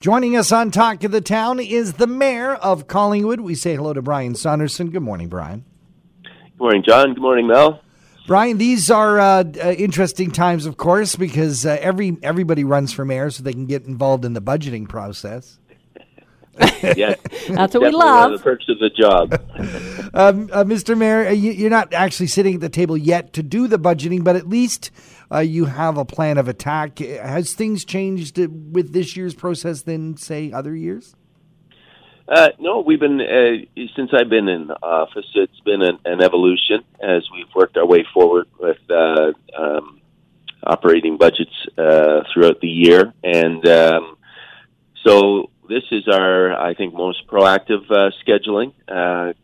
Joining us on Talk of the Town is the mayor of Collingwood. We say hello to Brian Saunderson. Good morning, Brian. Good morning, John. Good morning, Mel. Brian, these are uh, uh, interesting times, of course, because uh, every everybody runs for mayor so they can get involved in the budgeting process. yes, That's what we love. the perks of the job. Um, uh, Mr. Mayor, uh, you, you're not actually sitting at the table yet to do the budgeting, but at least uh, you have a plan of attack. Has things changed with this year's process than, say, other years? Uh, no, we've been uh, since I've been in office. It's been an, an evolution as we've worked our way forward with uh, um, operating budgets uh, throughout the year, and um, so this is our, I think, most proactive uh, scheduling. Uh,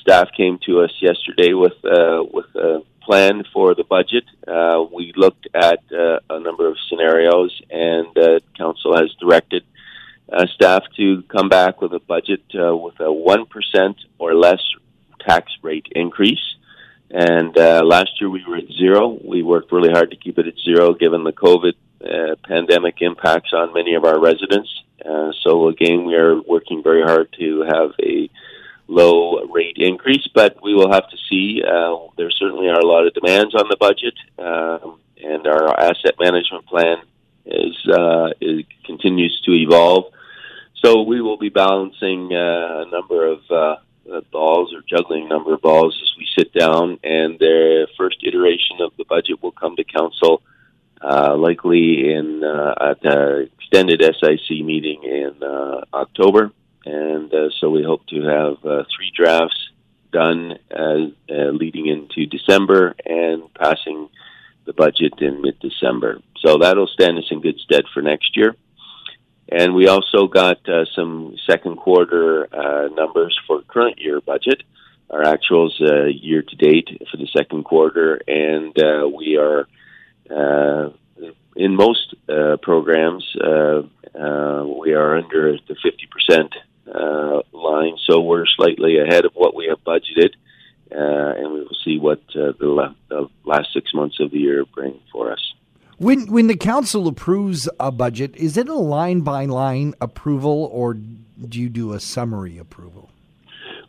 staff came to us yesterday with uh, with a plan for the budget. Uh, we looked at uh, a number of scenarios, and uh, council has directed uh, staff to come back with a budget uh, with a one percent or less tax rate increase. And uh, last year we were at zero. We worked really hard to keep it at zero, given the COVID uh, pandemic impacts on many of our residents. Uh, so again, we are working very hard to have a low rate increase, but we will have to see. Uh, there certainly are a lot of demands on the budget, um, and our asset management plan is, uh, is continues to evolve. So we will be balancing uh, a number of uh, uh, balls or juggling a number of balls as we sit down, and the first iteration of the budget will come to council uh, likely in uh, at extended SIC meeting in uh, October, and uh, so we hope to have uh, three drafts done uh, leading into December and passing the budget in mid-December. So that'll stand us in good stead for next year. And we also got uh, some second quarter uh, numbers for current year budget, our actuals uh, year to date for the second quarter, and uh, we are uh, in most uh, programs uh, uh, we are under the fifty percent uh, line, so we're slightly ahead of what we have budgeted, uh, and we will see what uh, the, la- the last six months of the year bring for us. When when the council approves a budget, is it a line by line approval or do you do a summary approval?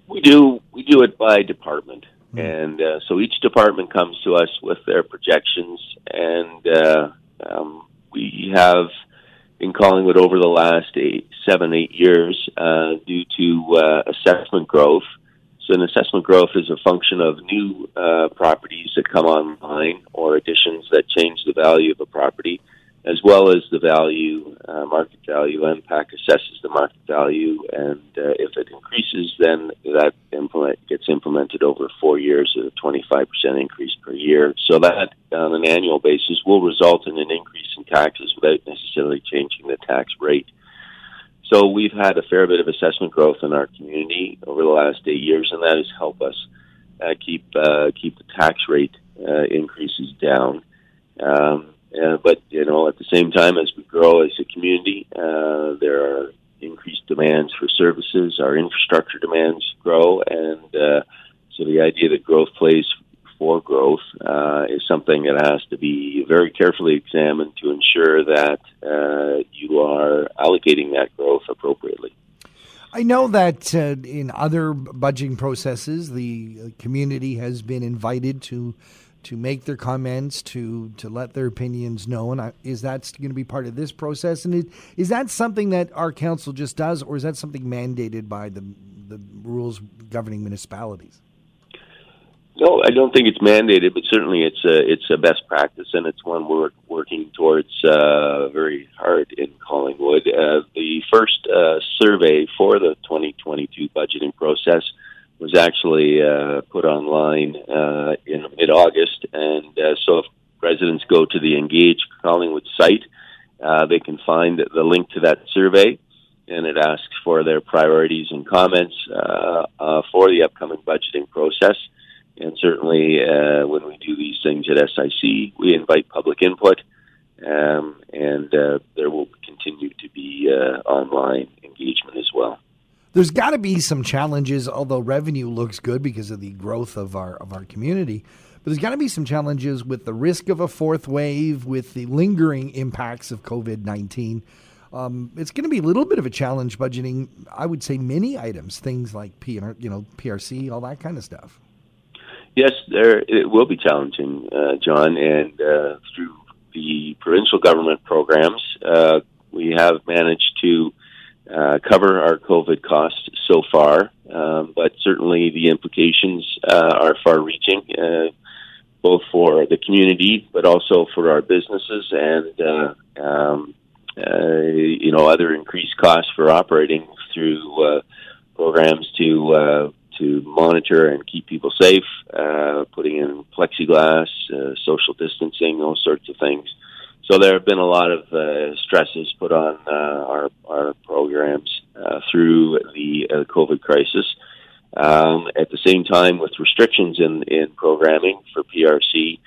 We do we do it by department, and uh, so each department comes to us with their projections, and uh, um, we have in Collingwood over the last eight, seven, eight years, uh, due to uh, assessment growth. So, an assessment growth is a function of new uh, properties that come online or additions that change the value of a property, as well as the value, uh, market value. MPAC assesses the market value, and uh, if it increases, then that implement, gets implemented over four years at a 25% increase per year. So, that on an annual basis will result in an increase in taxes without necessarily changing the tax rate. So we've had a fair bit of assessment growth in our community over the last eight years, and that has helped us uh, keep uh, keep the tax rate uh, increases down. Um, uh, but you know, at the same time, as we grow as community, uh, there are increased demands for services. Our infrastructure demands grow, and uh, so the idea that growth plays for growth uh, is something that has to be very carefully examined to ensure that uh, you are allocating that growth appropriately. I know that uh, in other budgeting processes, the community has been invited to to make their comments, to to let their opinions known. I- Is that going to be part of this process? And it, is that something that our council just does, or is that something mandated by the the rules governing municipalities? No, I don't think it's mandated, but certainly it's a it's a best practice, and it's one we're working towards uh, very hard in Collingwood. Uh, the first uh, survey for the 2022 budgeting process was actually uh, put online uh, in mid August, and uh, so if residents go to the Engage Collingwood site, uh, they can find the link to that survey, and it asks for their priorities and comments uh, uh, for the upcoming budgeting process. And certainly, uh, when we do these things at SIC, we invite public input, um, and uh, there will continue to be uh, online. There's got to be some challenges, although revenue looks good because of the growth of our of our community. But there's got to be some challenges with the risk of a fourth wave, with the lingering impacts of COVID nineteen Um, it's going to be a little bit of a challenge budgeting. I would say many items, things like P, you know, PRC, all that kind of stuff. Yes, there it will be challenging, uh, John, and uh, through the provincial government programs, uh, we have managed cover our COVID costs so far, um, but certainly the implications uh, are far-reaching, uh, both for the community, but also for our businesses and uh, um, uh, you know other increased costs for operating through uh, programs to uh, to monitor and keep people safe, putting in plexiglass, social distancing, those sorts of things. So there have been a lot of uh, stresses put on uh, our our programs uh, through the uh, COVID crisis. Um, at the same time, with restrictions in in programming for PRC,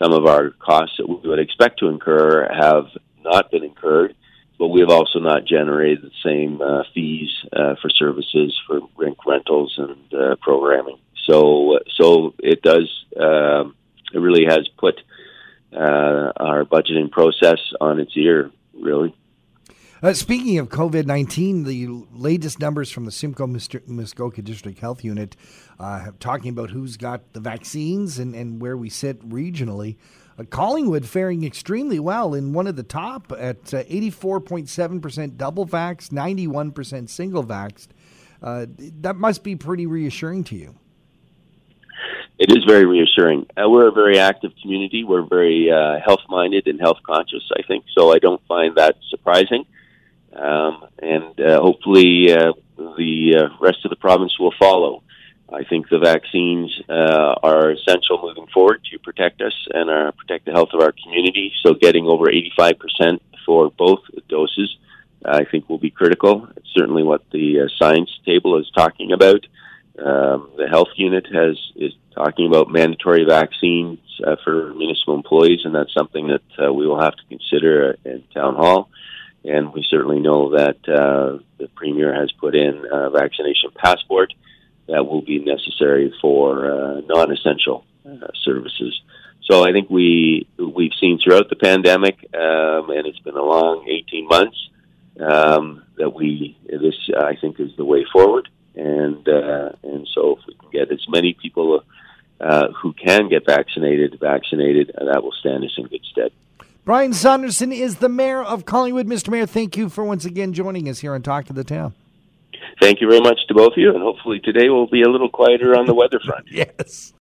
some of our costs that we would expect to incur have not been incurred, but we have also not generated the same uh, fees uh, for services for rink rentals and uh, programming. So, so it does. Um, it really has put uh, budgeting process on its ear, really. Uh, speaking of COVID 19, the latest numbers from the Simcoe Muskoka District Health Unit uh, talking about who's got the vaccines and, and where we sit regionally. Uh, Collingwood faring extremely well in one of the top at 84.7% uh, double vax, 91% single vaxxed. Uh, that must be pretty reassuring to you. It is very reassuring. Uh, we're a very active community. We're very uh, health minded and health conscious, I think. So I don't find that surprising. Um, and uh, hopefully uh, the uh, rest of the province will follow. I think the vaccines uh, are essential moving forward to protect us and protect the health of our community. So getting over 85% for both doses, I think, will be critical. It's certainly what the science table is talking about. Um, the health unit has is talking about mandatory vaccines uh, for municipal employees, and that's something that uh, we will have to consider in town hall. And we certainly know that uh, the premier has put in a vaccination passport that will be necessary for uh, non-essential uh, services. So I think we we've seen throughout the pandemic, um, and it's been a long 18 months. Um, that we this I think is the way forward, and uh, and so if we can get as many people uh, who can get vaccinated, vaccinated, uh, that will stand us in good stead. Brian Saunderson is the mayor of Collingwood. Mr. Mayor, thank you for once again joining us here on Talk to the Town. Thank you very much to both of you, and hopefully today will be a little quieter on the weather front. yes.